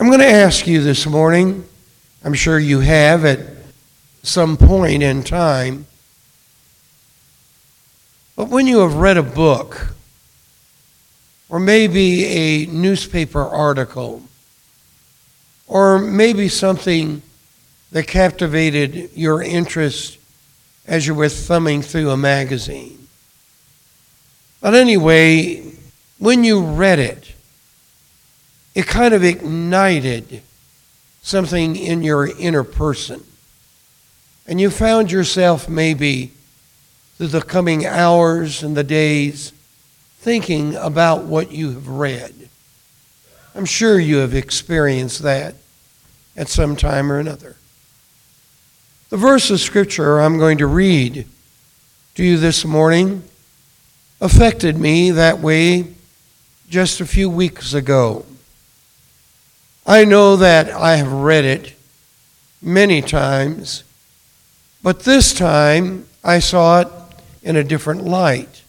I'm going to ask you this morning, I'm sure you have at some point in time, but when you have read a book, or maybe a newspaper article, or maybe something that captivated your interest as you were thumbing through a magazine. But anyway, when you read it, it kind of ignited something in your inner person. And you found yourself maybe through the coming hours and the days thinking about what you have read. I'm sure you have experienced that at some time or another. The verse of Scripture I'm going to read to you this morning affected me that way just a few weeks ago. I know that I have read it many times, but this time I saw it in a different light.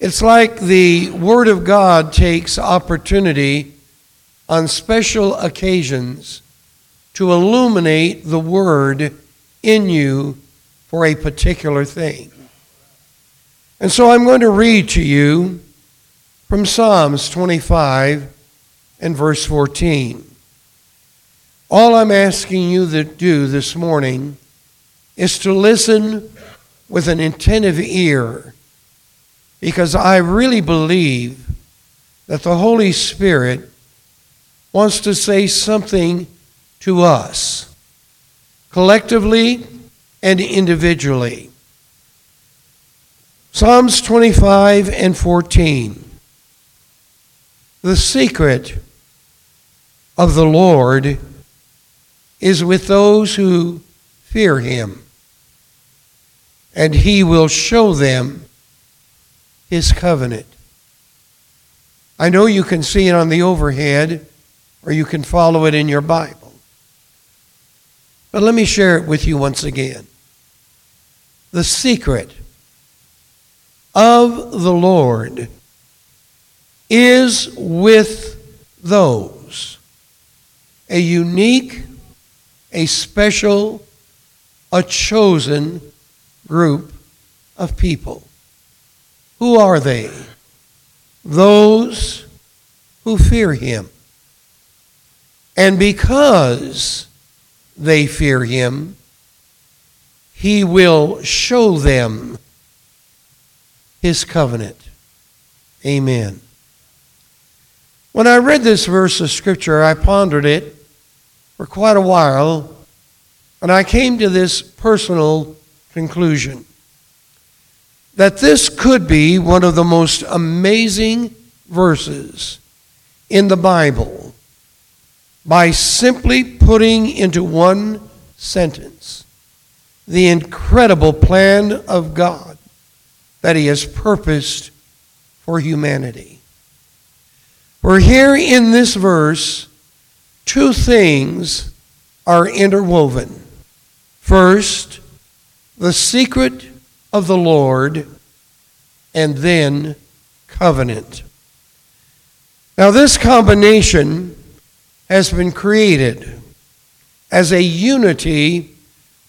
It's like the Word of God takes opportunity on special occasions to illuminate the Word in you for a particular thing. And so I'm going to read to you from Psalms 25 and verse 14. All I'm asking you to do this morning is to listen with an attentive ear because I really believe that the Holy Spirit wants to say something to us, collectively and individually. Psalms 25 and 14. The secret of the Lord is with those who fear him, and he will show them his covenant. I know you can see it on the overhead, or you can follow it in your Bible. But let me share it with you once again. The secret of the Lord is with those, a unique, a special, a chosen group of people. Who are they? Those who fear him. And because they fear him, he will show them his covenant. Amen. When I read this verse of Scripture, I pondered it for quite a while, and I came to this personal conclusion that this could be one of the most amazing verses in the Bible by simply putting into one sentence the incredible plan of God that He has purposed for humanity. For here in this verse, two things are interwoven. First, the secret of the Lord, and then covenant. Now, this combination has been created as a unity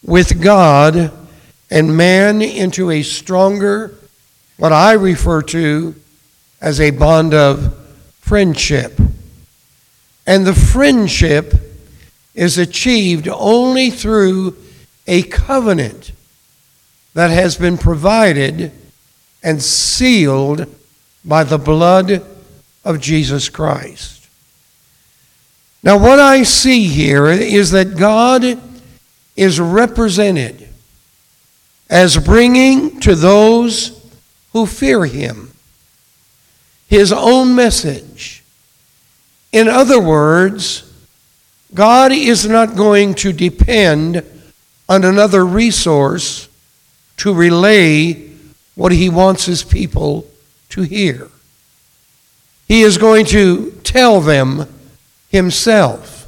with God and man into a stronger, what I refer to as a bond of friendship. And the friendship is achieved only through a covenant that has been provided and sealed by the blood of Jesus Christ. Now, what I see here is that God is represented as bringing to those who fear Him His own message. In other words, God is not going to depend on another resource to relay what he wants his people to hear. He is going to tell them himself.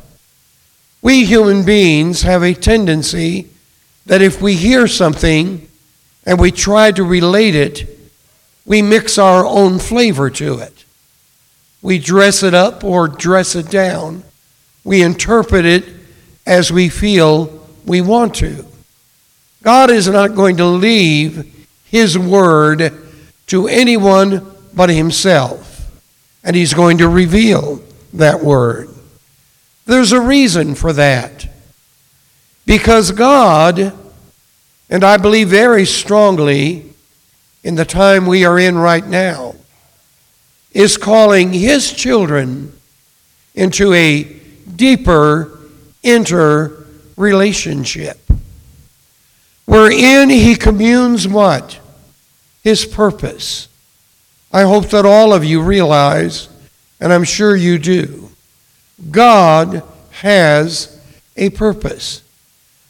We human beings have a tendency that if we hear something and we try to relate it, we mix our own flavor to it. We dress it up or dress it down. We interpret it as we feel we want to. God is not going to leave His Word to anyone but Himself, and He's going to reveal that Word. There's a reason for that. Because God, and I believe very strongly in the time we are in right now, is calling His children into a deeper inter relationship. Wherein He communes what? His purpose. I hope that all of you realize, and I'm sure you do, God has a purpose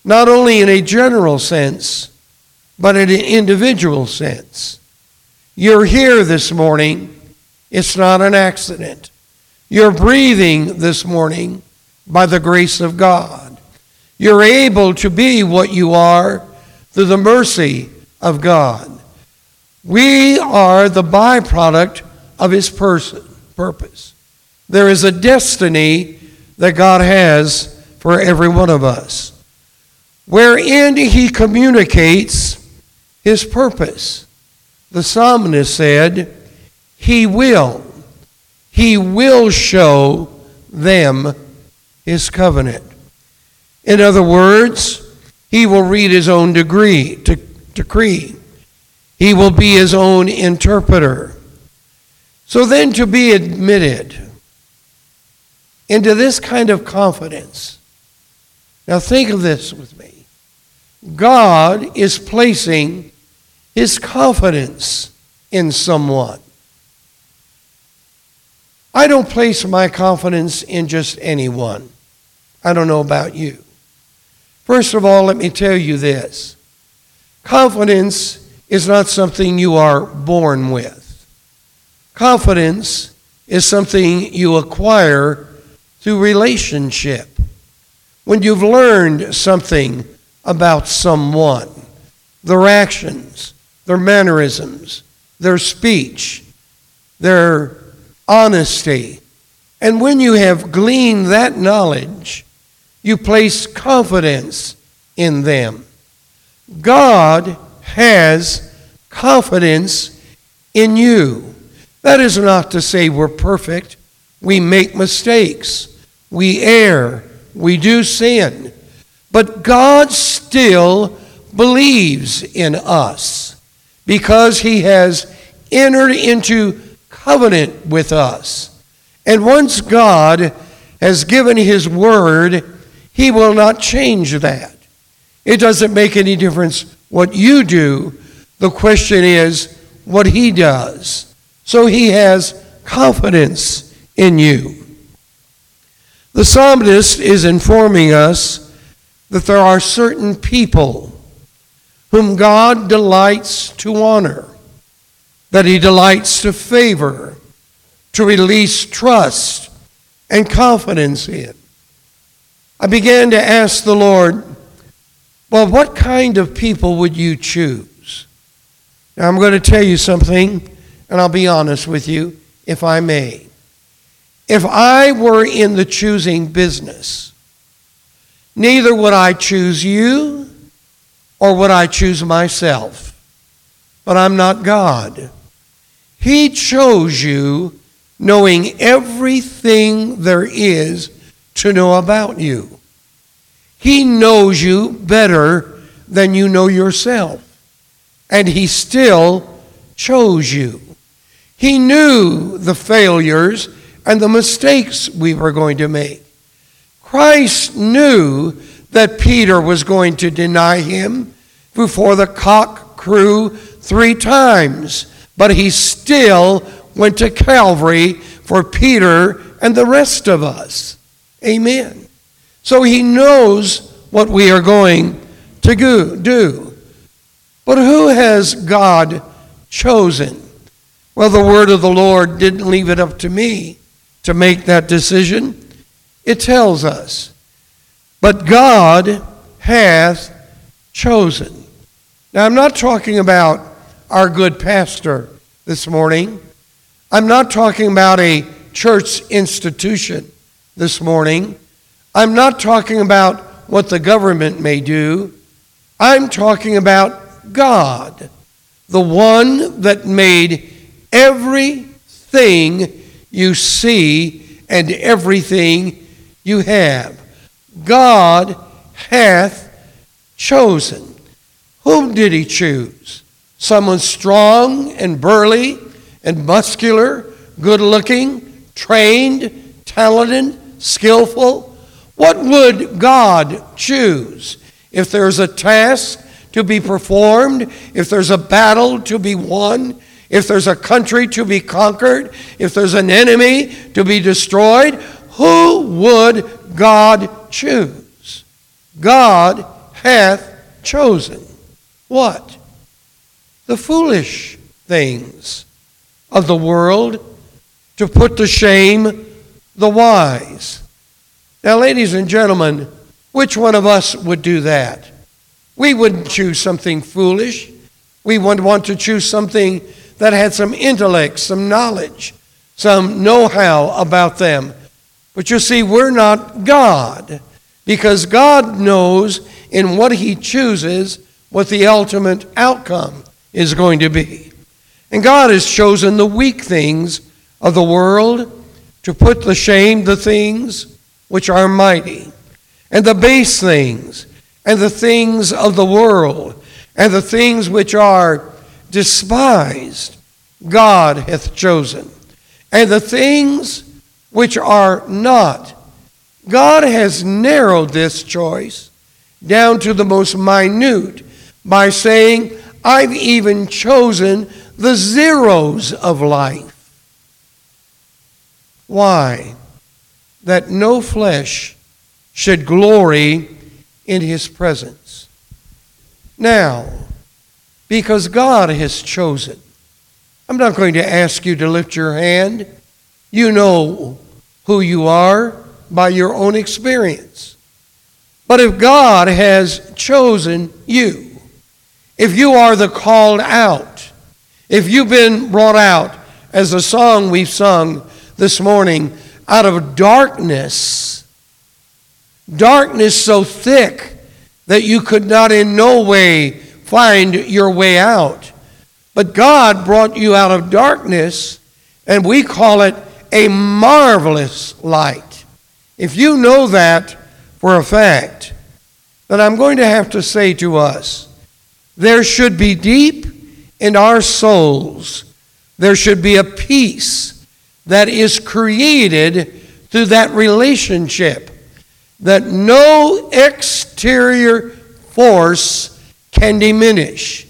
not only in a general sense, but in an individual sense. You're here this morning, it's not an accident. You're breathing this morning by the grace of God. You're able to be what you are through the mercy of God. We are the byproduct of His person, purpose. There is a destiny that God has for every one of us wherein he communicates his purpose. The psalmist said, He will, He will show them His covenant. In other words, He will read His own degree, decree. He will be His own interpreter. So then, to be admitted into this kind of confidence, now think of this with me. God is placing his confidence in someone. I don't place my confidence in just anyone. I don't know about you. First of all, let me tell you this confidence is not something you are born with, confidence is something you acquire through relationship. When you've learned something about someone, their actions, their mannerisms, their speech, their honesty. And when you have gleaned that knowledge, you place confidence in them. God has confidence in you. That is not to say we're perfect. We make mistakes. We err. We do sin. But God still believes in us because he has entered into covenant with us. And once God has given his word, he will not change that. It doesn't make any difference what you do. The question is what he does. So he has confidence in you. The psalmist is informing us that there are certain people whom God delights to honor, that He delights to favor, to release trust and confidence in. I began to ask the Lord, well, what kind of people would you choose? Now, I'm going to tell you something, and I'll be honest with you, if I may. If I were in the choosing business, Neither would I choose you or would I choose myself. But I'm not God. He chose you knowing everything there is to know about you. He knows you better than you know yourself. And He still chose you. He knew the failures and the mistakes we were going to make. Christ knew that Peter was going to deny him before the cock crew three times, but he still went to Calvary for Peter and the rest of us. Amen. So he knows what we are going to do. But who has God chosen? Well, the word of the Lord didn't leave it up to me to make that decision. It tells us, but God hath chosen. Now, I'm not talking about our good pastor this morning. I'm not talking about a church institution this morning. I'm not talking about what the government may do. I'm talking about God, the one that made everything you see and everything you have. God hath chosen. Whom did he choose? Someone strong and burly and muscular, good looking, trained, talented, skillful? What would God choose? If there's a task to be performed, if there's a battle to be won, if there's a country to be conquered, if there's an enemy to be destroyed, who would God choose? God hath chosen what? The foolish things of the world to put to shame the wise. Now, ladies and gentlemen, which one of us would do that? We wouldn't choose something foolish. We would want to choose something that had some intellect, some knowledge, some know how about them. But you see, we're not God because God knows in what He chooses what the ultimate outcome is going to be. And God has chosen the weak things of the world to put to shame the things which are mighty, and the base things, and the things of the world, and the things which are despised, God hath chosen. And the things which are not, God has narrowed this choice down to the most minute by saying, I've even chosen the zeros of life. Why? That no flesh should glory in his presence. Now, because God has chosen, I'm not going to ask you to lift your hand. You know who you are by your own experience. But if God has chosen you, if you are the called out, if you've been brought out, as the song we've sung this morning, out of darkness, darkness so thick that you could not in no way find your way out. But God brought you out of darkness, and we call it a marvelous light. If you know that for a fact, then I'm going to have to say to us there should be deep in our souls, there should be a peace that is created through that relationship that no exterior force can diminish.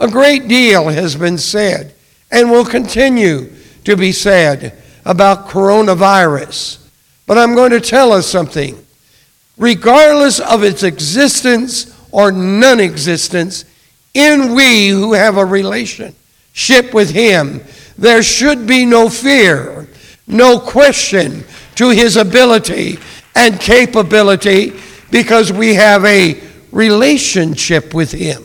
A great deal has been said and will continue to be said about coronavirus. But I'm going to tell us something. Regardless of its existence or non existence, in we who have a relationship with Him, there should be no fear, no question to His ability and capability because we have a relationship with Him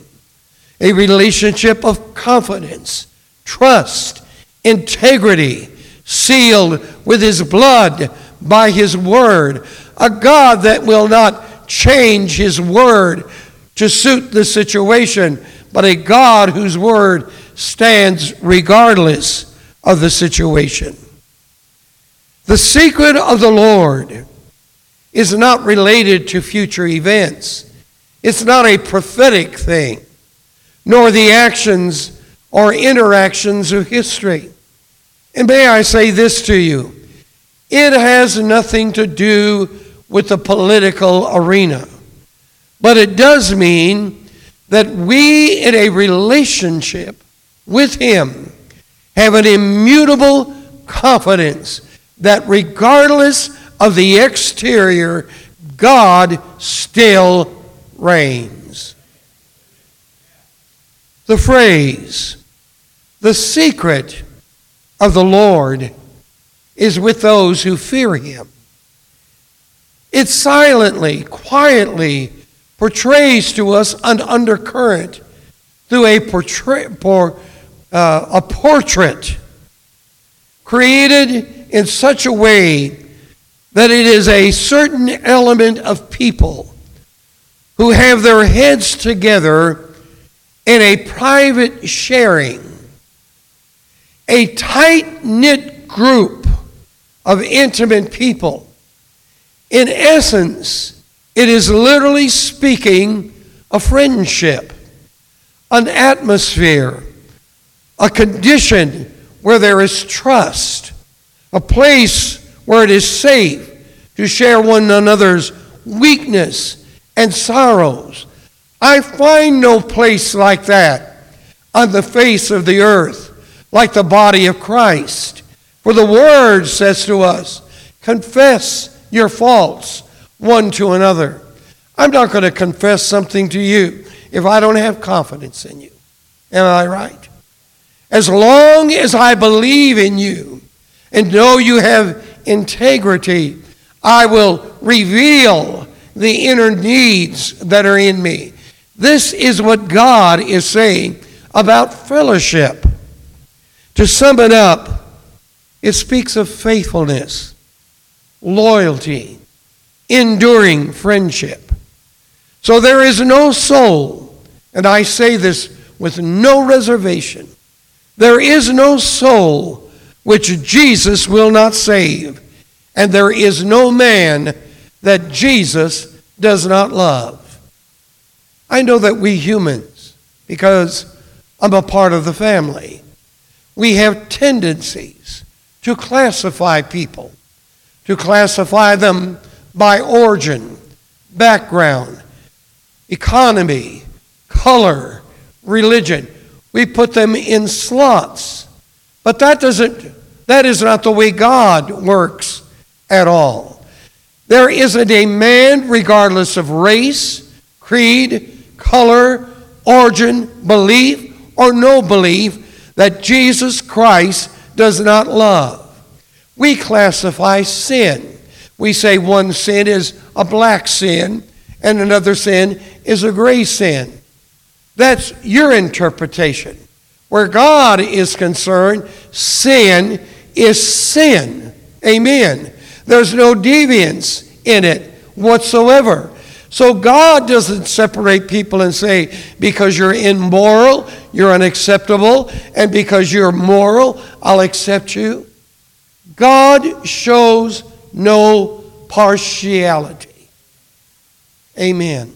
a relationship of confidence, trust, integrity, sealed with His blood by His word. A God that will not change His word to suit the situation, but a God whose word stands regardless of the situation. The secret of the Lord is not related to future events. It's not a prophetic thing nor the actions or interactions of history. And may I say this to you it has nothing to do with the political arena, but it does mean that we, in a relationship with Him, have an immutable confidence that regardless of the exterior, God still reigns the phrase, the secret of the Lord is with those who fear him. It silently, quietly portrays to us an undercurrent through a, portray, por, uh, a portrait created in such a way that it is a certain element of people who have their heads together in a private sharing, a tight knit group of intimate people. In essence, it is literally speaking a friendship, an atmosphere, a condition where there is trust, a place where it is safe to share one another's weakness and sorrows. I find no place like that on the face of the earth, like the body of Christ. For the Word says to us, confess your faults one to another. I'm not going to confess something to you if I don't have confidence in you. Am I right? As long as I believe in you and know you have integrity, I will reveal the inner needs that are in me. This is what God is saying about fellowship. To sum it up, it speaks of faithfulness, loyalty, enduring friendship. So there is no soul, and I say this with no reservation, there is no soul which Jesus will not save, and there is no man that Jesus does not love. I know that we humans, because I'm a part of the family, we have tendencies to classify people, to classify them by origin, background, economy, color, religion. We put them in slots. But that doesn't that is not the way God works at all. There isn't a man regardless of race, creed, color, origin, belief or no belief that Jesus Christ does not love. We classify sin. We say one sin is a black sin and another sin is a gray sin. That's your interpretation. Where God is concerned, sin is sin. Amen. There's no deviance in it whatsoever. So God doesn't separate people and say, because you're immoral, you're unacceptable, and because you're moral, I'll accept you. God shows no partiality. Amen.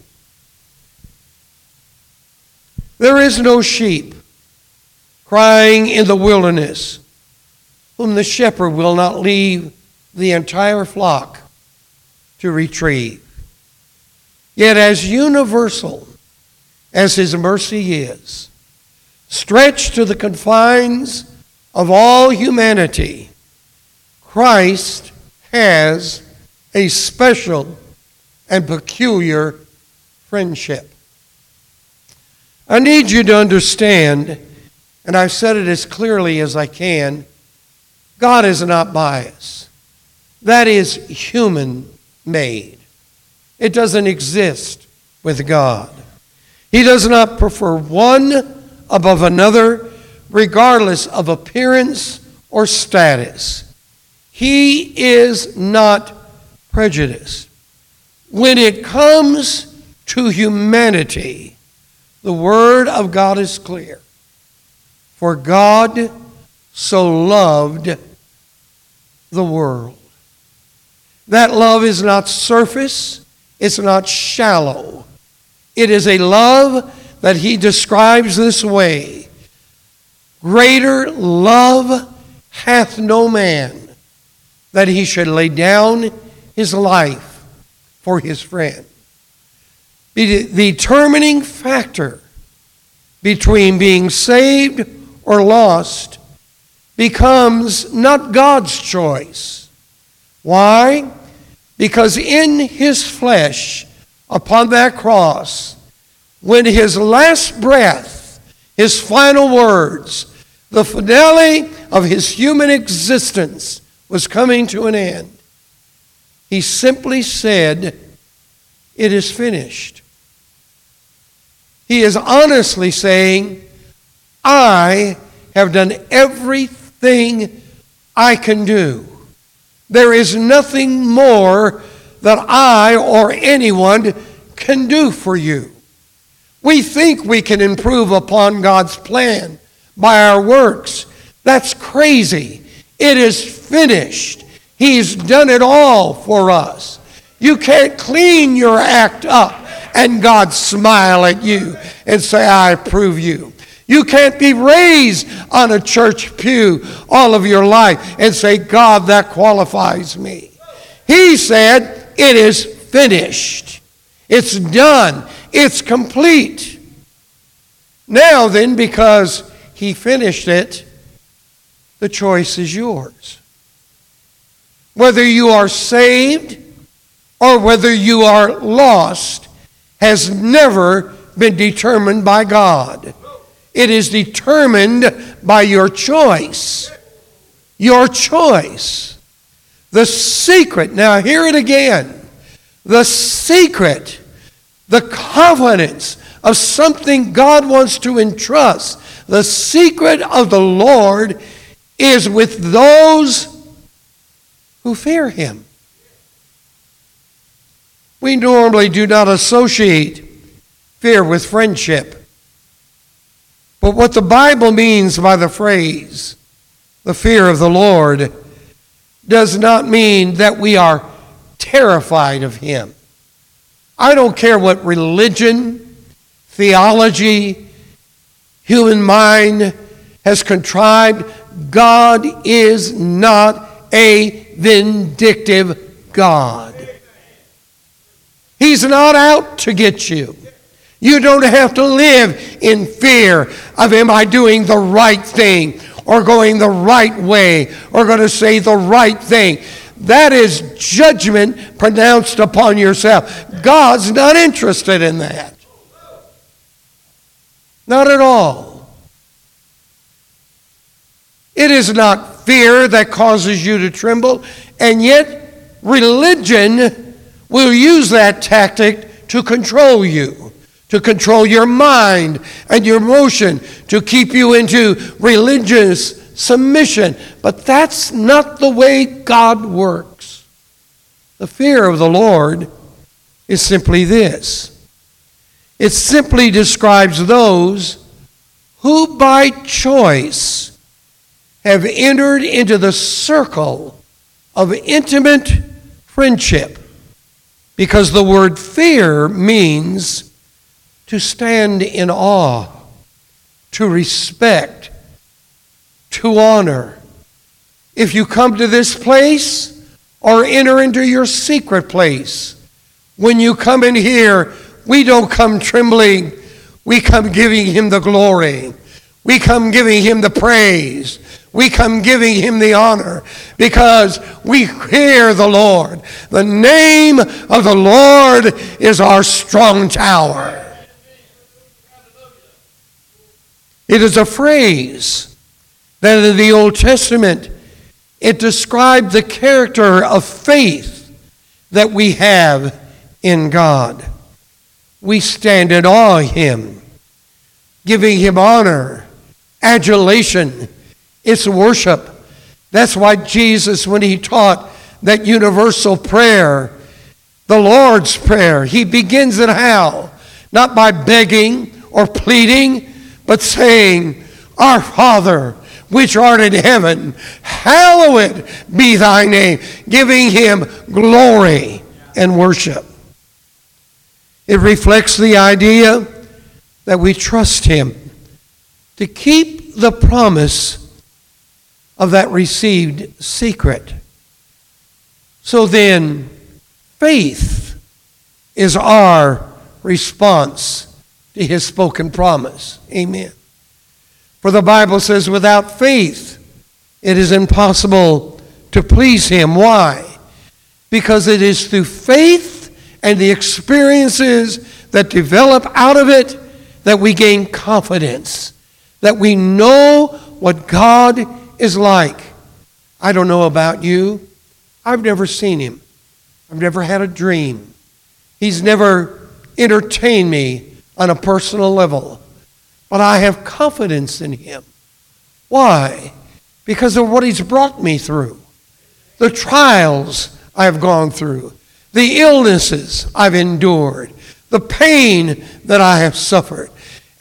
There is no sheep crying in the wilderness, whom the shepherd will not leave the entire flock to retrieve. Yet, as universal as his mercy is, stretched to the confines of all humanity, Christ has a special and peculiar friendship. I need you to understand, and I've said it as clearly as I can God is not biased. That is human made. It doesn't exist with God. He does not prefer one above another, regardless of appearance or status. He is not prejudiced. When it comes to humanity, the Word of God is clear. For God so loved the world. That love is not surface, it's not shallow. It is a love that he describes this way Greater love hath no man that he should lay down his life for his friend. The determining factor between being saved or lost becomes not God's choice. Why? Because in his flesh, upon that cross, when his last breath, his final words, the finale of his human existence was coming to an end, he simply said, It is finished. He is honestly saying, I have done everything I can do. There is nothing more that I or anyone can do for you. We think we can improve upon God's plan by our works. That's crazy. It is finished. He's done it all for us. You can't clean your act up and God smile at you and say, I approve you. You can't be raised on a church pew all of your life and say, God, that qualifies me. He said, It is finished. It's done. It's complete. Now, then, because He finished it, the choice is yours. Whether you are saved or whether you are lost has never been determined by God. It is determined by your choice. Your choice. The secret, now hear it again. The secret, the confidence of something God wants to entrust, the secret of the Lord is with those who fear Him. We normally do not associate fear with friendship. But what the Bible means by the phrase, the fear of the Lord, does not mean that we are terrified of Him. I don't care what religion, theology, human mind has contrived, God is not a vindictive God. He's not out to get you. You don't have to live in fear of am I doing the right thing or going the right way or going to say the right thing. That is judgment pronounced upon yourself. God's not interested in that. Not at all. It is not fear that causes you to tremble, and yet religion will use that tactic to control you to control your mind and your emotion, to keep you into religious submission. But that's not the way God works. The fear of the Lord is simply this it simply describes those who by choice have entered into the circle of intimate friendship. Because the word fear means to stand in awe, to respect, to honor. If you come to this place or enter into your secret place, when you come in here, we don't come trembling. We come giving him the glory. We come giving him the praise. We come giving him the honor because we hear the Lord. The name of the Lord is our strong tower. It is a phrase that in the Old Testament it described the character of faith that we have in God. We stand in awe of Him, giving Him honor, adulation. It's worship. That's why Jesus, when He taught that universal prayer, the Lord's Prayer, He begins it how? Not by begging or pleading but saying, Our Father, which art in heaven, hallowed be thy name, giving him glory and worship. It reflects the idea that we trust him to keep the promise of that received secret. So then, faith is our response to his spoken promise. Amen. For the Bible says, without faith, it is impossible to please him. Why? Because it is through faith and the experiences that develop out of it that we gain confidence, that we know what God is like. I don't know about you. I've never seen him. I've never had a dream. He's never entertained me on a personal level, but I have confidence in Him. Why? Because of what He's brought me through. the trials I've gone through, the illnesses I've endured, the pain that I have suffered.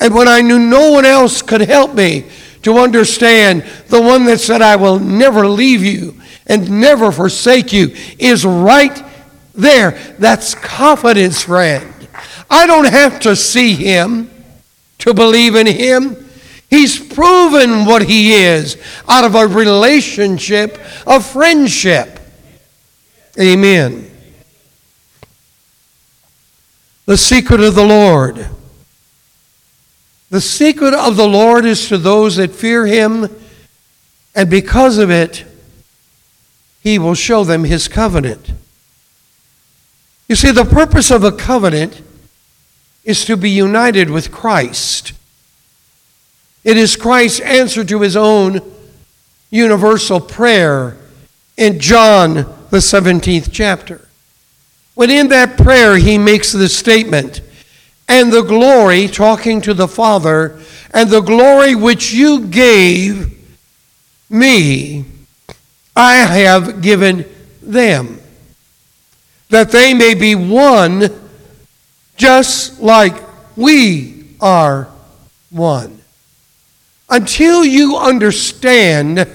And when I knew no one else could help me to understand, the one that said, I will never leave you and never forsake you, is right there. That's confidence, friend. I don't have to see him to believe in him. He's proven what he is out of a relationship of friendship. Amen. The secret of the Lord. The secret of the Lord is to those that fear him, and because of it, he will show them his covenant. You see, the purpose of a covenant is to be united with Christ. It is Christ's answer to his own universal prayer in John, the 17th chapter. When in that prayer he makes the statement, and the glory, talking to the Father, and the glory which you gave me, I have given them, that they may be one just like we are one. Until you understand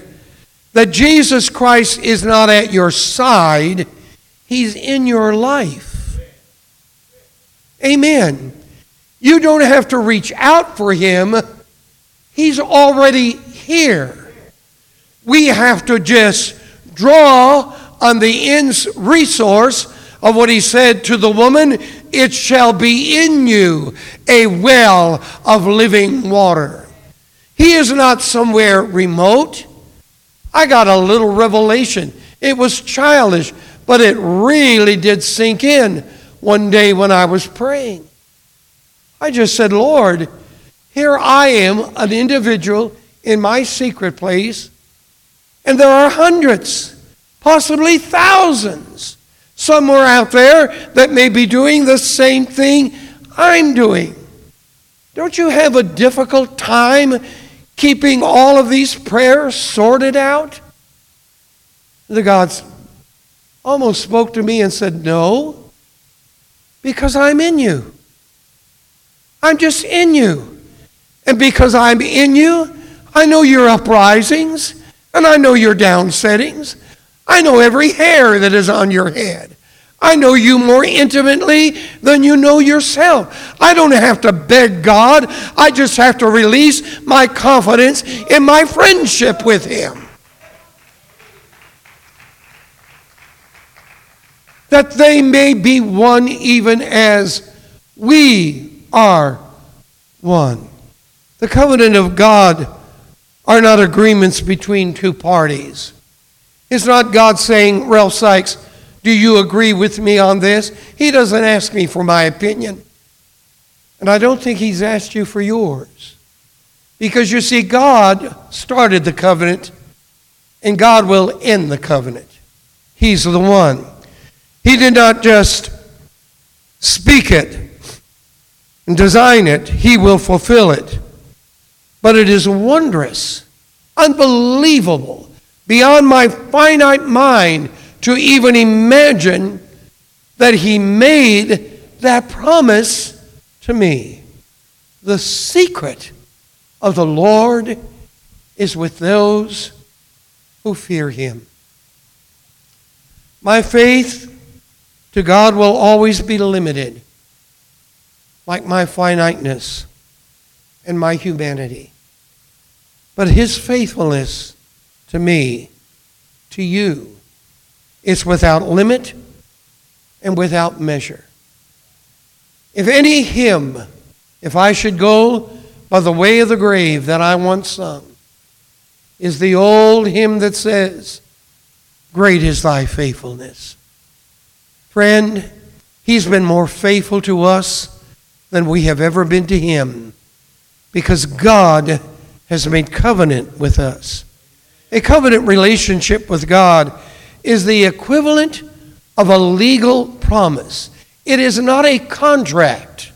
that Jesus Christ is not at your side, He's in your life. Amen. You don't have to reach out for Him, He's already here. We have to just draw on the ends resource of what He said to the woman it shall be in you a well of living water. He is not somewhere remote. I got a little revelation. It was childish, but it really did sink in one day when I was praying. I just said, Lord, here I am, an individual in my secret place, and there are hundreds, possibly thousands somewhere out there that may be doing the same thing I'm doing. Don't you have a difficult time keeping all of these prayers sorted out? The gods almost spoke to me and said, No, because I'm in you. I'm just in you. And because I'm in you, I know your uprisings and I know your downsettings. I know every hair that is on your head. I know you more intimately than you know yourself. I don't have to beg God. I just have to release my confidence in my friendship with Him. That they may be one even as we are one. The covenant of God are not agreements between two parties. It's not God saying, Ralph Sykes, do you agree with me on this? He doesn't ask me for my opinion. And I don't think he's asked you for yours. Because you see, God started the covenant, and God will end the covenant. He's the one. He did not just speak it and design it, He will fulfill it. But it is wondrous, unbelievable beyond my finite mind to even imagine that He made that promise to me. The secret of the Lord is with those who fear Him. My faith to God will always be limited, like my finiteness and my humanity. But His faithfulness to me, to you, is without limit and without measure. If any hymn, if I should go by the way of the grave that I once sung, is the old hymn that says, Great is thy faithfulness. Friend, he's been more faithful to us than we have ever been to him because God has made covenant with us. A covenant relationship with God is the equivalent of a legal promise. It is not a contract.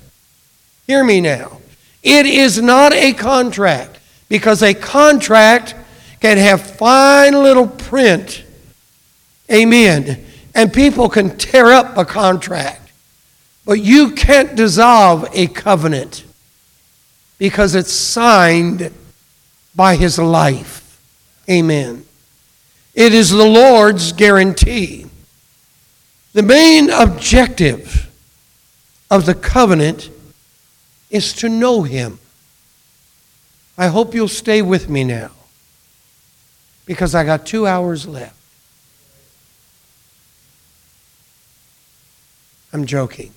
Hear me now. It is not a contract because a contract can have fine little print Amen. And people can tear up a contract, but you can't dissolve a covenant because it's signed by his life. Amen. It is the Lord's guarantee. The main objective of the covenant is to know him. I hope you'll stay with me now because I got two hours left. I'm joking.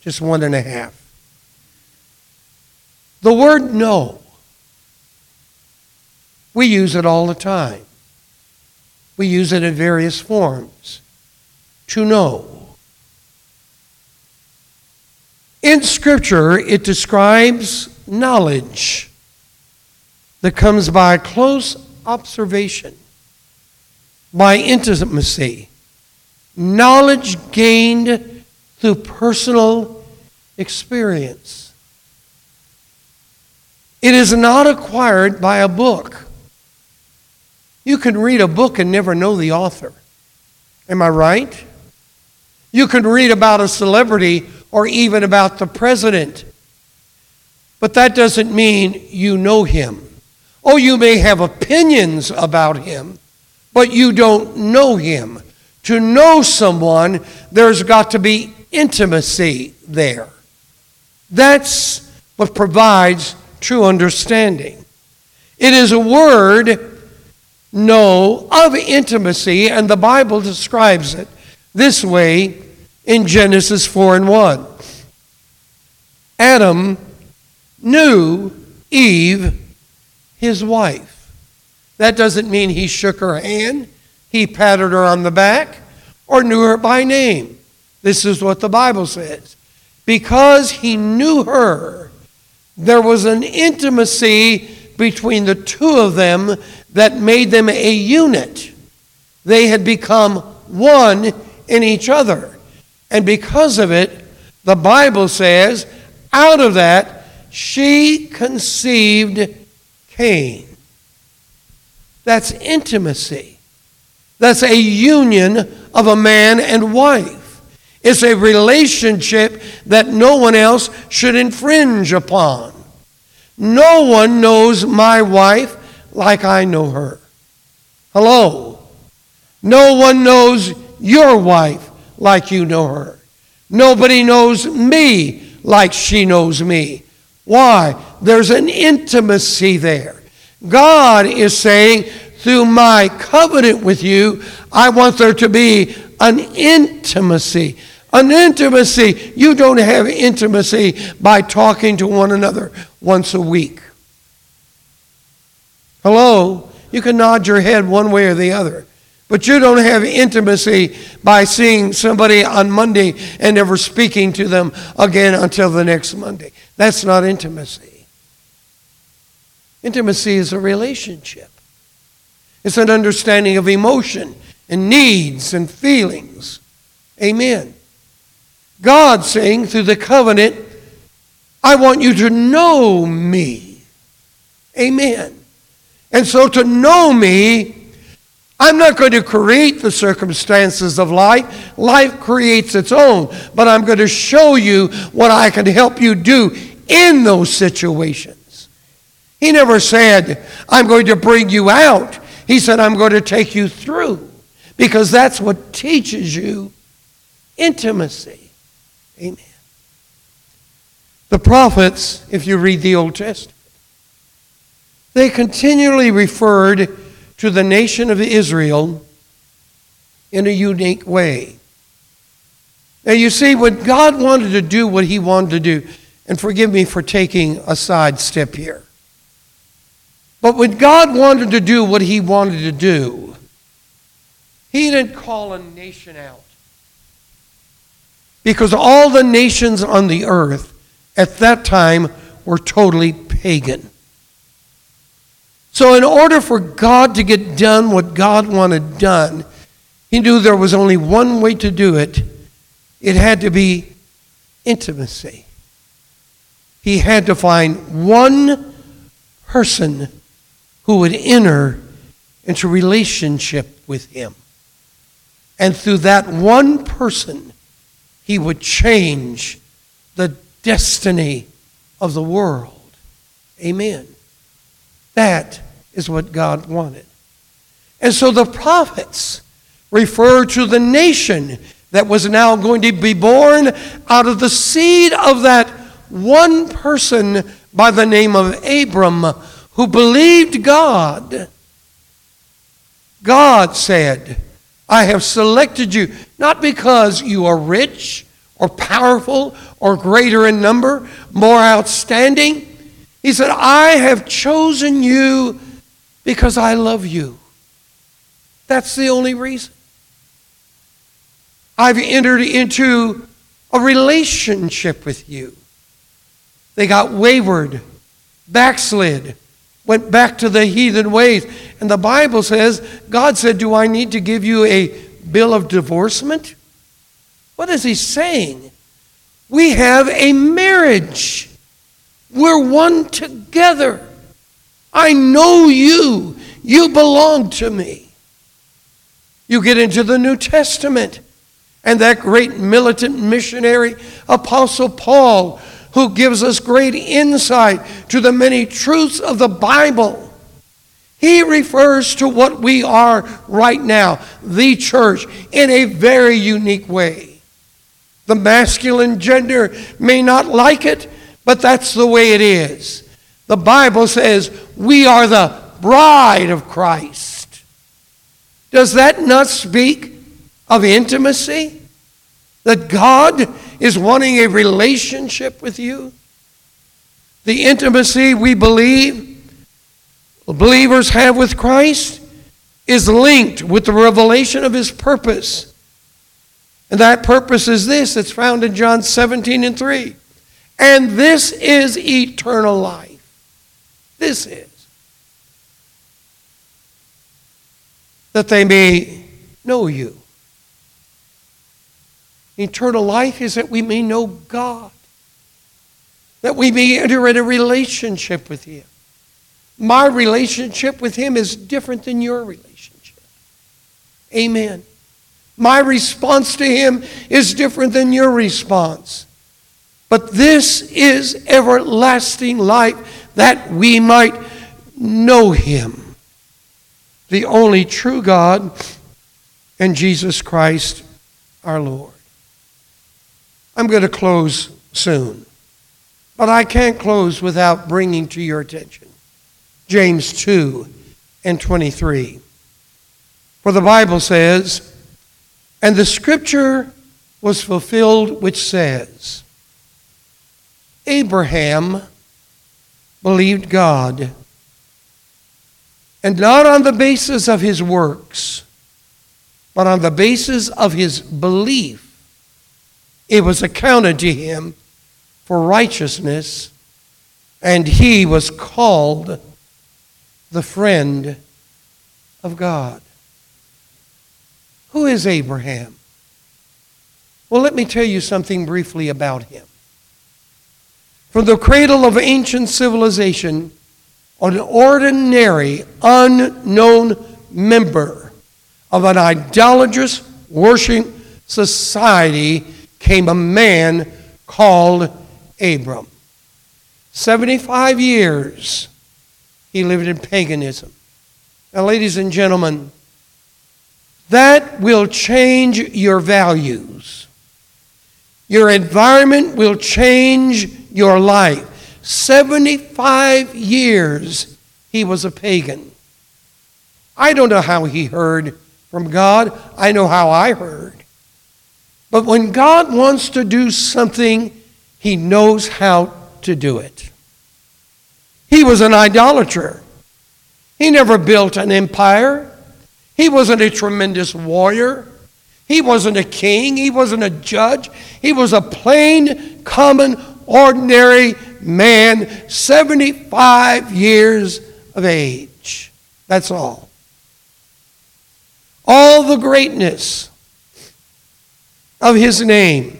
Just one and a half. The word know, we use it all the time. We use it in various forms. To know. In Scripture, it describes knowledge that comes by close observation, by intimacy, knowledge gained through personal experience. It is not acquired by a book. You can read a book and never know the author. Am I right? You can read about a celebrity or even about the president, but that doesn't mean you know him. Oh, you may have opinions about him, but you don't know him. To know someone, there's got to be intimacy there. That's what provides true understanding. It is a word, know, of intimacy, and the Bible describes it this way in Genesis 4 and 1. Adam knew Eve his wife. That doesn't mean he shook her hand, he patted her on the back, or knew her by name. This is what the Bible says. Because he knew her, there was an intimacy between the two of them that made them a unit. They had become one in each other. And because of it, the Bible says, out of that, she conceived Cain. That's intimacy. That's a union of a man and wife. It's a relationship that no one else should infringe upon. No one knows my wife like I know her. Hello. No one knows your wife like you know her. Nobody knows me like she knows me. Why? There's an intimacy there. God is saying, through my covenant with you, I want there to be an intimacy. An intimacy. You don't have intimacy by talking to one another once a week. Hello? You can nod your head one way or the other. But you don't have intimacy by seeing somebody on Monday and never speaking to them again until the next Monday. That's not intimacy. Intimacy is a relationship, it's an understanding of emotion and needs and feelings. Amen. God saying through the covenant, I want you to know me. Amen. And so to know me I'm not going to create the circumstances of life. Life creates its own. But I'm going to show you what I can help you do in those situations. He never said, I'm going to bring you out. He said, I'm going to take you through. Because that's what teaches you intimacy. Amen. The prophets, if you read the Old Testament, they continually referred to the nation of Israel in a unique way. Now, you see, when God wanted to do what He wanted to do, and forgive me for taking a side step here, but when God wanted to do what He wanted to do, He didn't call a nation out. Because all the nations on the earth at that time were totally pagan. So, in order for God to get done what God wanted done, he knew there was only one way to do it. It had to be intimacy. He had to find one person who would enter into relationship with him. And through that one person, he would change the destiny of the world. Amen. That is what God wanted. And so the prophets refer to the nation that was now going to be born out of the seed of that one person by the name of Abram who believed God. God said, I have selected you not because you are rich or powerful or greater in number, more outstanding. He said, I have chosen you because I love you. That's the only reason. I've entered into a relationship with you. They got wayward, backslid, went back to the heathen ways. And the Bible says, God said, Do I need to give you a bill of divorcement? What is he saying? We have a marriage. We're one together. I know you. You belong to me. You get into the New Testament, and that great militant missionary, Apostle Paul, who gives us great insight to the many truths of the Bible. He refers to what we are right now, the church, in a very unique way. The masculine gender may not like it, but that's the way it is. The Bible says we are the bride of Christ. Does that not speak of intimacy? That God is wanting a relationship with you? The intimacy we believe believers have with Christ is linked with the revelation of his purpose. And that purpose is this it's found in John 17 and 3. And this is eternal life. This is. That they may know you. Eternal life is that we may know God, that we may enter in a relationship with Him. My relationship with Him is different than your relationship. Amen. My response to Him is different than your response. But this is everlasting life that we might know Him, the only true God, and Jesus Christ our Lord. I'm going to close soon, but I can't close without bringing to your attention James 2 and 23. For the Bible says, And the scripture was fulfilled which says, Abraham believed God, and not on the basis of his works, but on the basis of his belief, it was accounted to him for righteousness, and he was called the friend of God. Who is Abraham? Well, let me tell you something briefly about him. From the cradle of ancient civilization, an ordinary, unknown member of an idolatrous worship society came a man called Abram. 75 years he lived in paganism. Now, ladies and gentlemen, that will change your values. Your environment will change your life. 75 years he was a pagan. I don't know how he heard from God. I know how I heard. But when God wants to do something, he knows how to do it. He was an idolater. He never built an empire. He wasn't a tremendous warrior. He wasn't a king. He wasn't a judge. He was a plain, common, ordinary man, 75 years of age. That's all. All the greatness of his name,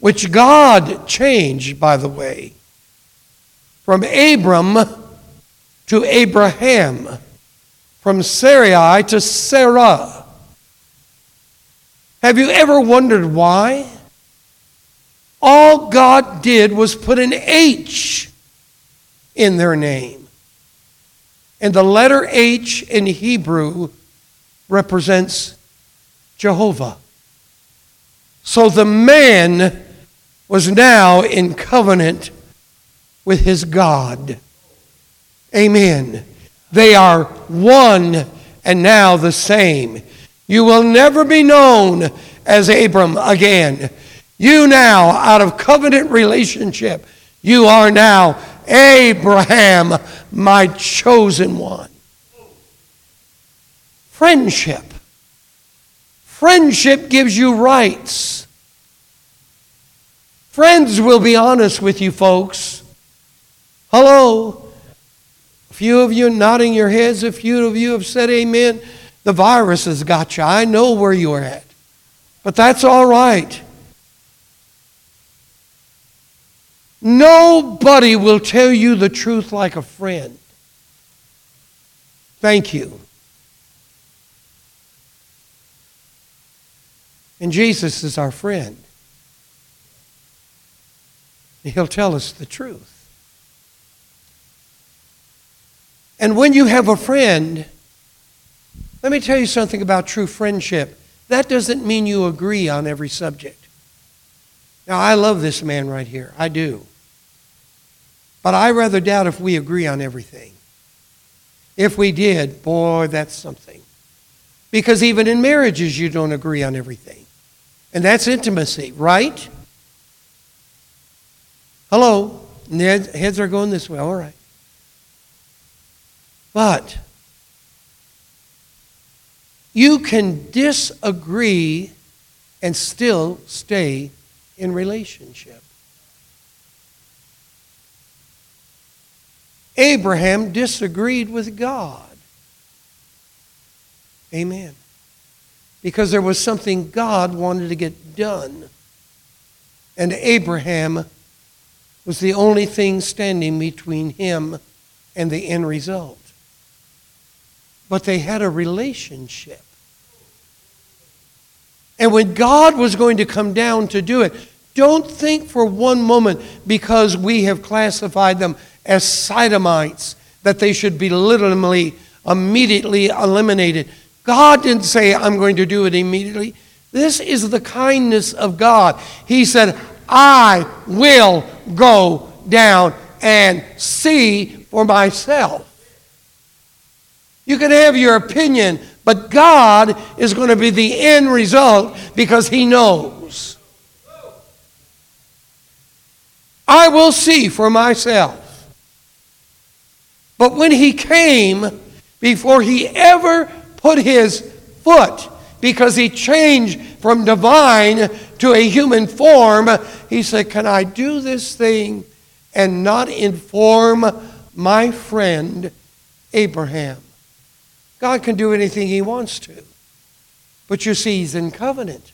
which God changed, by the way, from Abram to Abraham, from Sarai to Sarah. Have you ever wondered why? All God did was put an H in their name. And the letter H in Hebrew represents Jehovah. So the man was now in covenant with his God. Amen. They are one and now the same. You will never be known as Abram again. You now, out of covenant relationship, you are now Abraham, my chosen one. Friendship. Friendship gives you rights. Friends will be honest with you, folks. Hello. A few of you nodding your heads, a few of you have said amen. The virus has got you. I know where you are at. But that's all right. Nobody will tell you the truth like a friend. Thank you. And Jesus is our friend. He'll tell us the truth. And when you have a friend, let me tell you something about true friendship. That doesn't mean you agree on every subject. Now, I love this man right here. I do. But I rather doubt if we agree on everything. If we did, boy, that's something. Because even in marriages, you don't agree on everything. And that's intimacy, right? Hello? Heads are going this way. All right. But you can disagree and still stay in relationship. Abraham disagreed with God. Amen. Because there was something God wanted to get done. And Abraham was the only thing standing between him and the end result but they had a relationship. And when God was going to come down to do it, don't think for one moment because we have classified them as sodomites that they should be literally immediately eliminated. God didn't say, I'm going to do it immediately. This is the kindness of God. He said, I will go down and see for myself. You can have your opinion, but God is going to be the end result because He knows. I will see for myself. But when He came, before He ever put His foot, because He changed from divine to a human form, He said, Can I do this thing and not inform my friend Abraham? God can do anything He wants to. But you see, He's in covenant.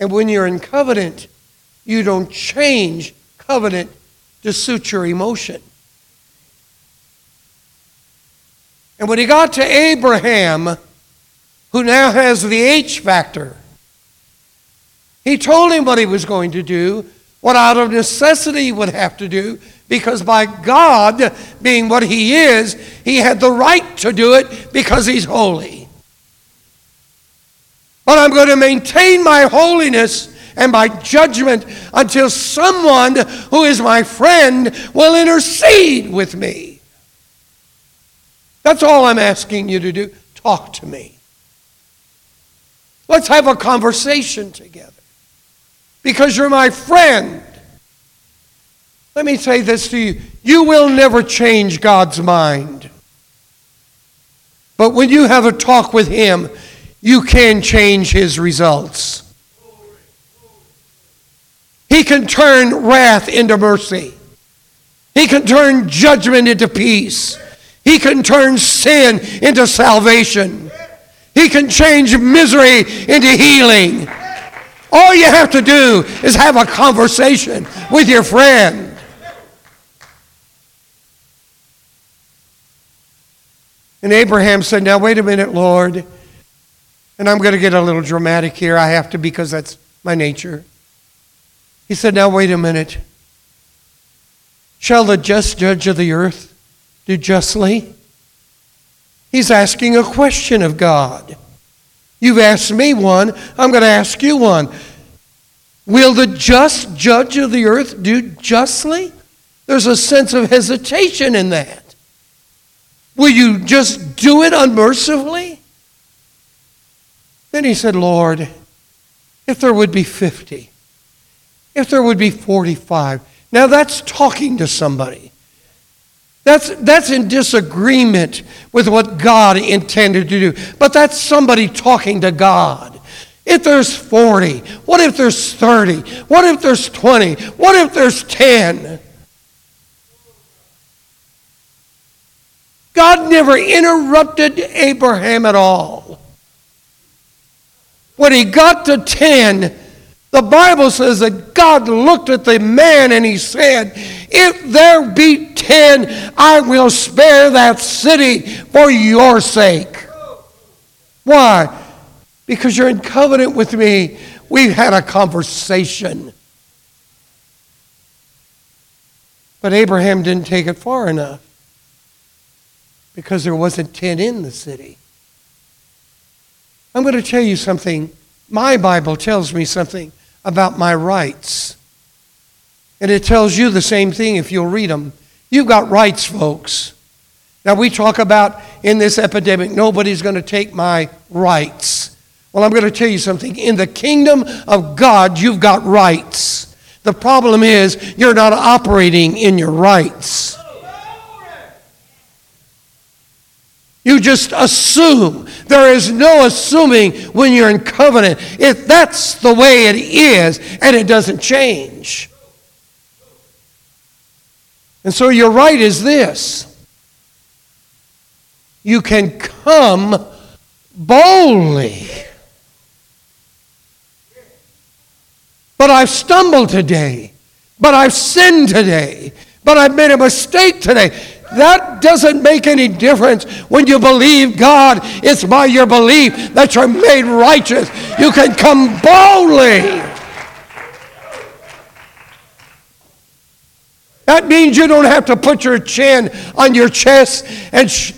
And when you're in covenant, you don't change covenant to suit your emotion. And when he got to Abraham, who now has the H factor, he told him what he was going to do, what out of necessity he would have to do, because by God being what He is, He had the right to do it because He's holy. But I'm going to maintain my holiness and my judgment until someone who is my friend will intercede with me. That's all I'm asking you to do. Talk to me. Let's have a conversation together. Because you're my friend. Let me say this to you you will never change God's mind. But when you have a talk with Him, you can change His results. He can turn wrath into mercy. He can turn judgment into peace. He can turn sin into salvation. He can change misery into healing. All you have to do is have a conversation with your friend. And Abraham said, Now, wait a minute, Lord. And I'm going to get a little dramatic here. I have to because that's my nature. He said, Now, wait a minute. Shall the just judge of the earth do justly? He's asking a question of God. You've asked me one, I'm going to ask you one. Will the just judge of the earth do justly? There's a sense of hesitation in that. Will you just do it unmercifully? Then he said, Lord, if there would be 50, if there would be 45. Now that's talking to somebody. That's, that's in disagreement with what God intended to do. But that's somebody talking to God. If there's 40, what if there's 30? What if there's 20? What if there's 10? God never interrupted Abraham at all. When he got to 10, the Bible says that God looked at the man and he said, If there be 10, I will spare that city for your sake. Why? Because you're in covenant with me. We've had a conversation. But Abraham didn't take it far enough because there wasn't 10 in the city. I'm going to tell you something. My Bible tells me something about my rights. And it tells you the same thing if you'll read them. You've got rights, folks. Now, we talk about in this epidemic, nobody's going to take my rights. Well, I'm going to tell you something. In the kingdom of God, you've got rights. The problem is you're not operating in your rights. You just assume. There is no assuming when you're in covenant. If that's the way it is and it doesn't change. And so your right is this you can come boldly. But I've stumbled today. But I've sinned today. But I've made a mistake today. That doesn't make any difference when you believe God. It's by your belief that you're made righteous. You can come boldly. That means you don't have to put your chin on your chest and sh-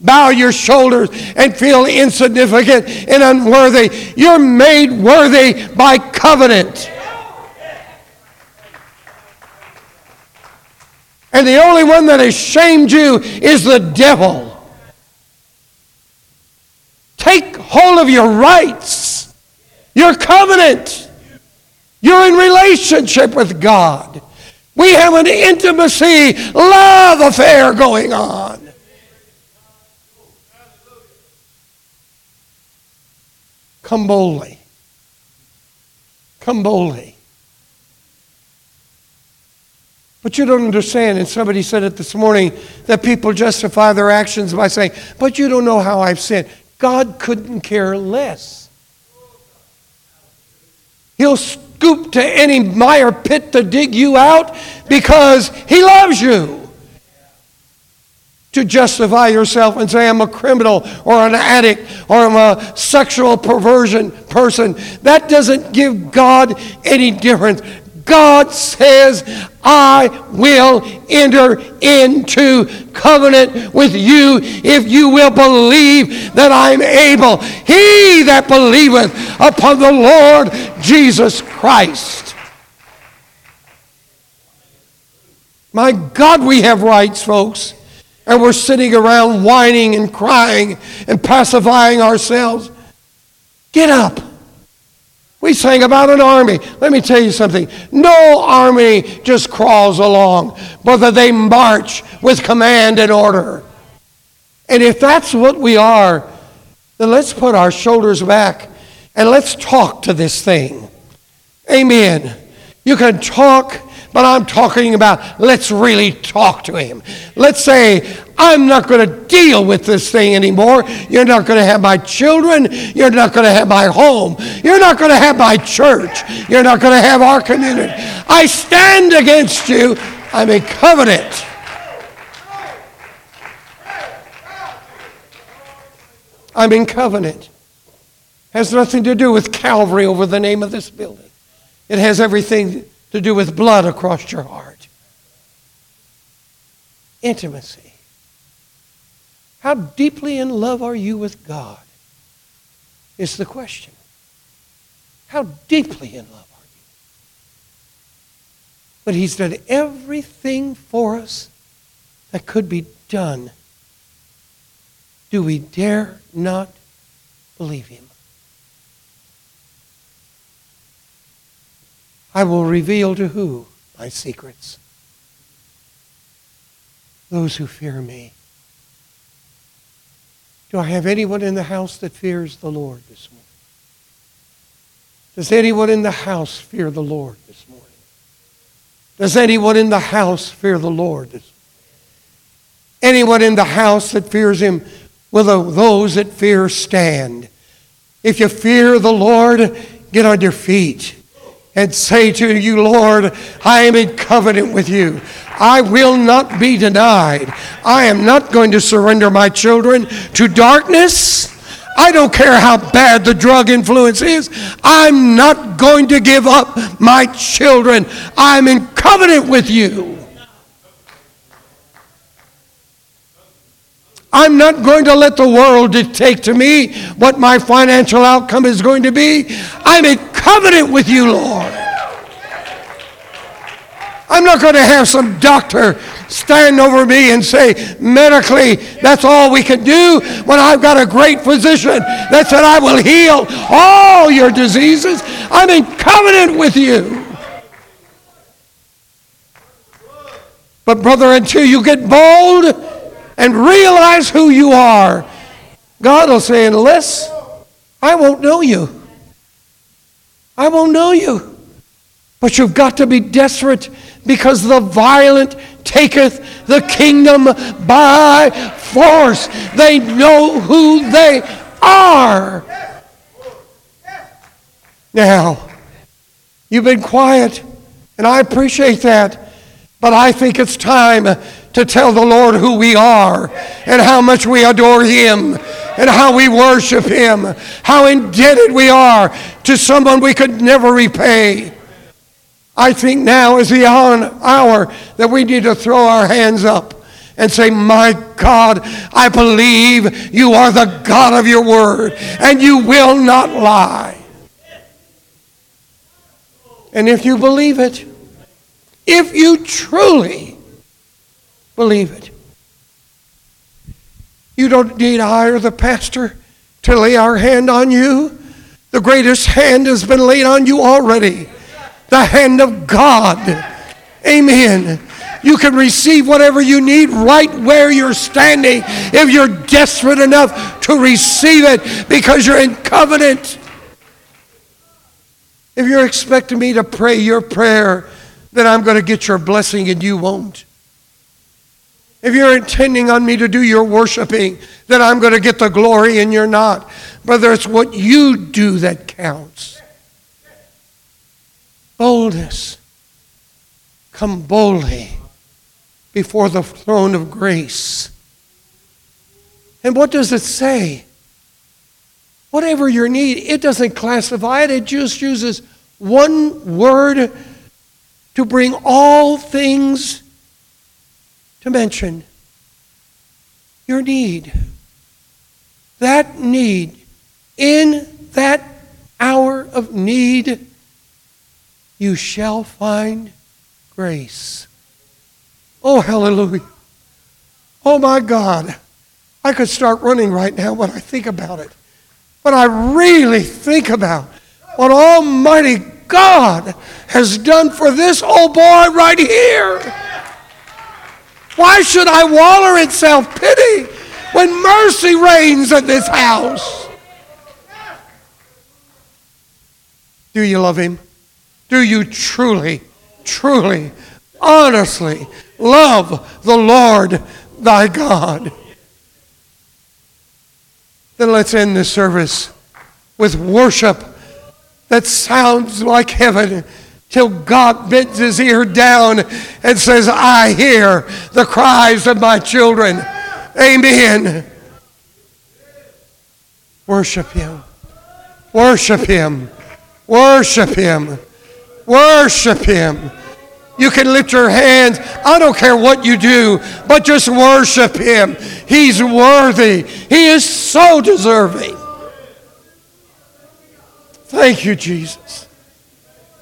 bow your shoulders and feel insignificant and unworthy. You're made worthy by covenant. And the only one that has shamed you is the devil. Take hold of your rights, your covenant. You're in relationship with God. We have an intimacy, love affair going on. Come boldly. Come boldly. But you don't understand, and somebody said it this morning, that people justify their actions by saying, But you don't know how I've sinned. God couldn't care less. He'll scoop to any mire pit to dig you out because He loves you. To justify yourself and say, I'm a criminal or an addict or I'm a sexual perversion person, that doesn't give God any difference. God says, I will enter into covenant with you if you will believe that I'm able. He that believeth upon the Lord Jesus Christ. My God, we have rights, folks. And we're sitting around whining and crying and pacifying ourselves. Get up. We sang about an army. Let me tell you something. No army just crawls along, but that they march with command and order. And if that's what we are, then let's put our shoulders back and let's talk to this thing. Amen. You can talk but I'm talking about let's really talk to him. Let's say, I'm not going to deal with this thing anymore. You're not going to have my children. You're not going to have my home. You're not going to have my church. You're not going to have our community. I stand against you. I'm a covenant. I'm in covenant. Has nothing to do with Calvary over the name of this building. It has everything to do with blood across your heart. Intimacy. How deeply in love are you with God? Is the question. How deeply in love are you? But He's done everything for us that could be done. Do we dare not believe Him? I will reveal to who my secrets? Those who fear me. Do I have anyone in the house that fears the Lord this morning? Does anyone in the house fear the Lord this morning? Does anyone in the house fear the Lord this morning? Anyone in the house that fears him, will those that fear stand? If you fear the Lord, get on your feet and say to you, Lord, I am in covenant with you. I will not be denied. I am not going to surrender my children to darkness. I don't care how bad the drug influence is. I'm not going to give up my children. I'm in covenant with you. I'm not going to let the world dictate to me what my financial outcome is going to be. I'm in covenant with you, Lord. I'm not going to have some doctor stand over me and say, medically, that's all we can do when I've got a great physician that said, I will heal all your diseases. I'm in covenant with you. But, brother, until you get bold and realize who you are, God will say, unless I won't know you. I won't know you. But you've got to be desperate because the violent taketh the kingdom by force. They know who they are. Now, you've been quiet, and I appreciate that, but I think it's time to tell the Lord who we are and how much we adore Him and how we worship Him, how indebted we are to someone we could never repay. I think now is the hour that we need to throw our hands up and say, My God, I believe you are the God of your word and you will not lie. And if you believe it, if you truly believe it, you don't need I or the pastor to lay our hand on you. The greatest hand has been laid on you already the hand of God. Amen. You can receive whatever you need right where you're standing if you're desperate enough to receive it because you're in covenant. If you're expecting me to pray your prayer, then I'm going to get your blessing and you won't. If you're intending on me to do your worshiping, then I'm going to get the glory and you're not. Brother, it's what you do that counts boldness. Come boldly before the throne of grace. And what does it say? Whatever your need, it doesn't classify it, it just uses one word to bring all things to mention. Your need. That need. In that hour of need, you shall find grace. Oh, hallelujah. Oh, my God. I could start running right now when I think about it. But I really think about what Almighty God has done for this old boy right here. Why should I waller in self pity when mercy reigns in this house? Do you love him? Do you truly, truly, honestly love the Lord thy God? Then let's end this service with worship that sounds like heaven till God bends his ear down and says, I hear the cries of my children. Amen. Worship him. Worship Him. Worship Him. Worship Him. You can lift your hands. I don't care what you do, but just worship Him. He's worthy. He is so deserving. Thank you, Jesus.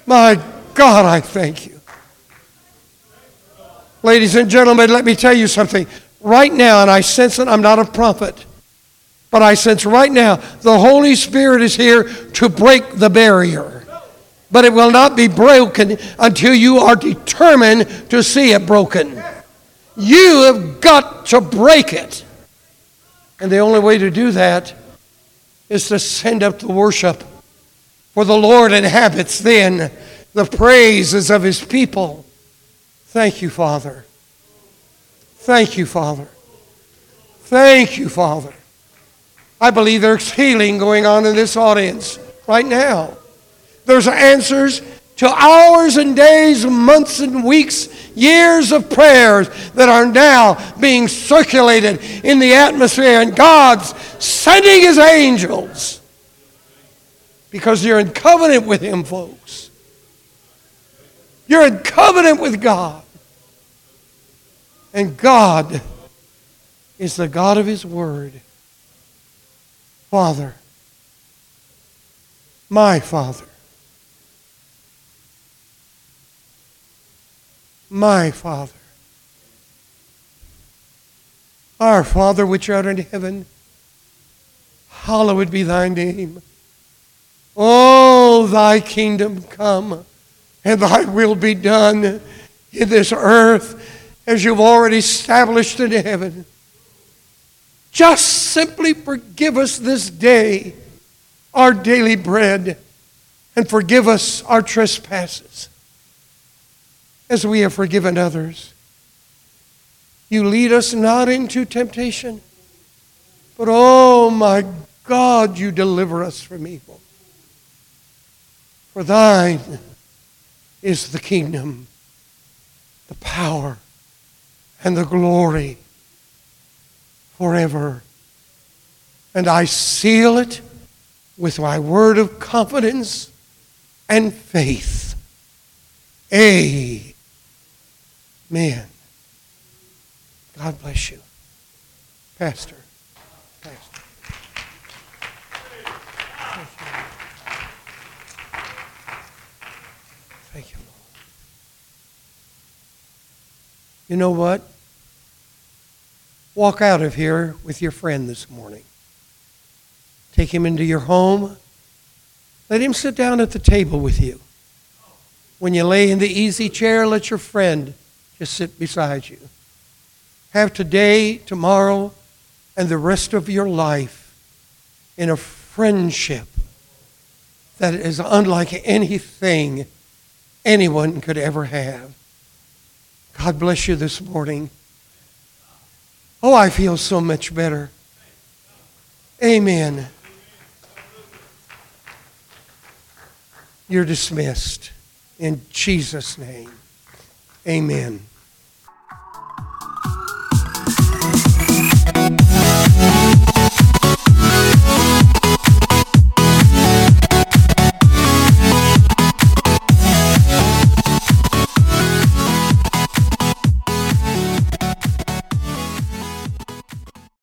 My God, I thank you. Ladies and gentlemen, let me tell you something. Right now, and I sense it, I'm not a prophet, but I sense right now the Holy Spirit is here to break the barrier. But it will not be broken until you are determined to see it broken. You have got to break it. And the only way to do that is to send up the worship. For the Lord inhabits then the praises of his people. Thank you, Father. Thank you, Father. Thank you, Father. I believe there's healing going on in this audience right now. There's answers to hours and days, months and weeks, years of prayers that are now being circulated in the atmosphere, and God's sending His angels because you're in covenant with Him, folks. You're in covenant with God. And God is the God of His Word. Father, my Father, my Father, our Father which art in heaven, hallowed be thy name. Oh, thy kingdom come, and thy will be done in this earth as you've already established in heaven. Just simply forgive us this day our daily bread and forgive us our trespasses as we have forgiven others. You lead us not into temptation, but oh my God, you deliver us from evil. For thine is the kingdom, the power, and the glory forever. And I seal it with my word of confidence and faith. Amen. God bless you. Pastor. Pastor. Thank you, Lord. You know what? Walk out of here with your friend this morning. Take him into your home. Let him sit down at the table with you. When you lay in the easy chair, let your friend just sit beside you. Have today, tomorrow, and the rest of your life in a friendship that is unlike anything anyone could ever have. God bless you this morning. Oh, I feel so much better. Amen. You're dismissed. In Jesus' name, amen.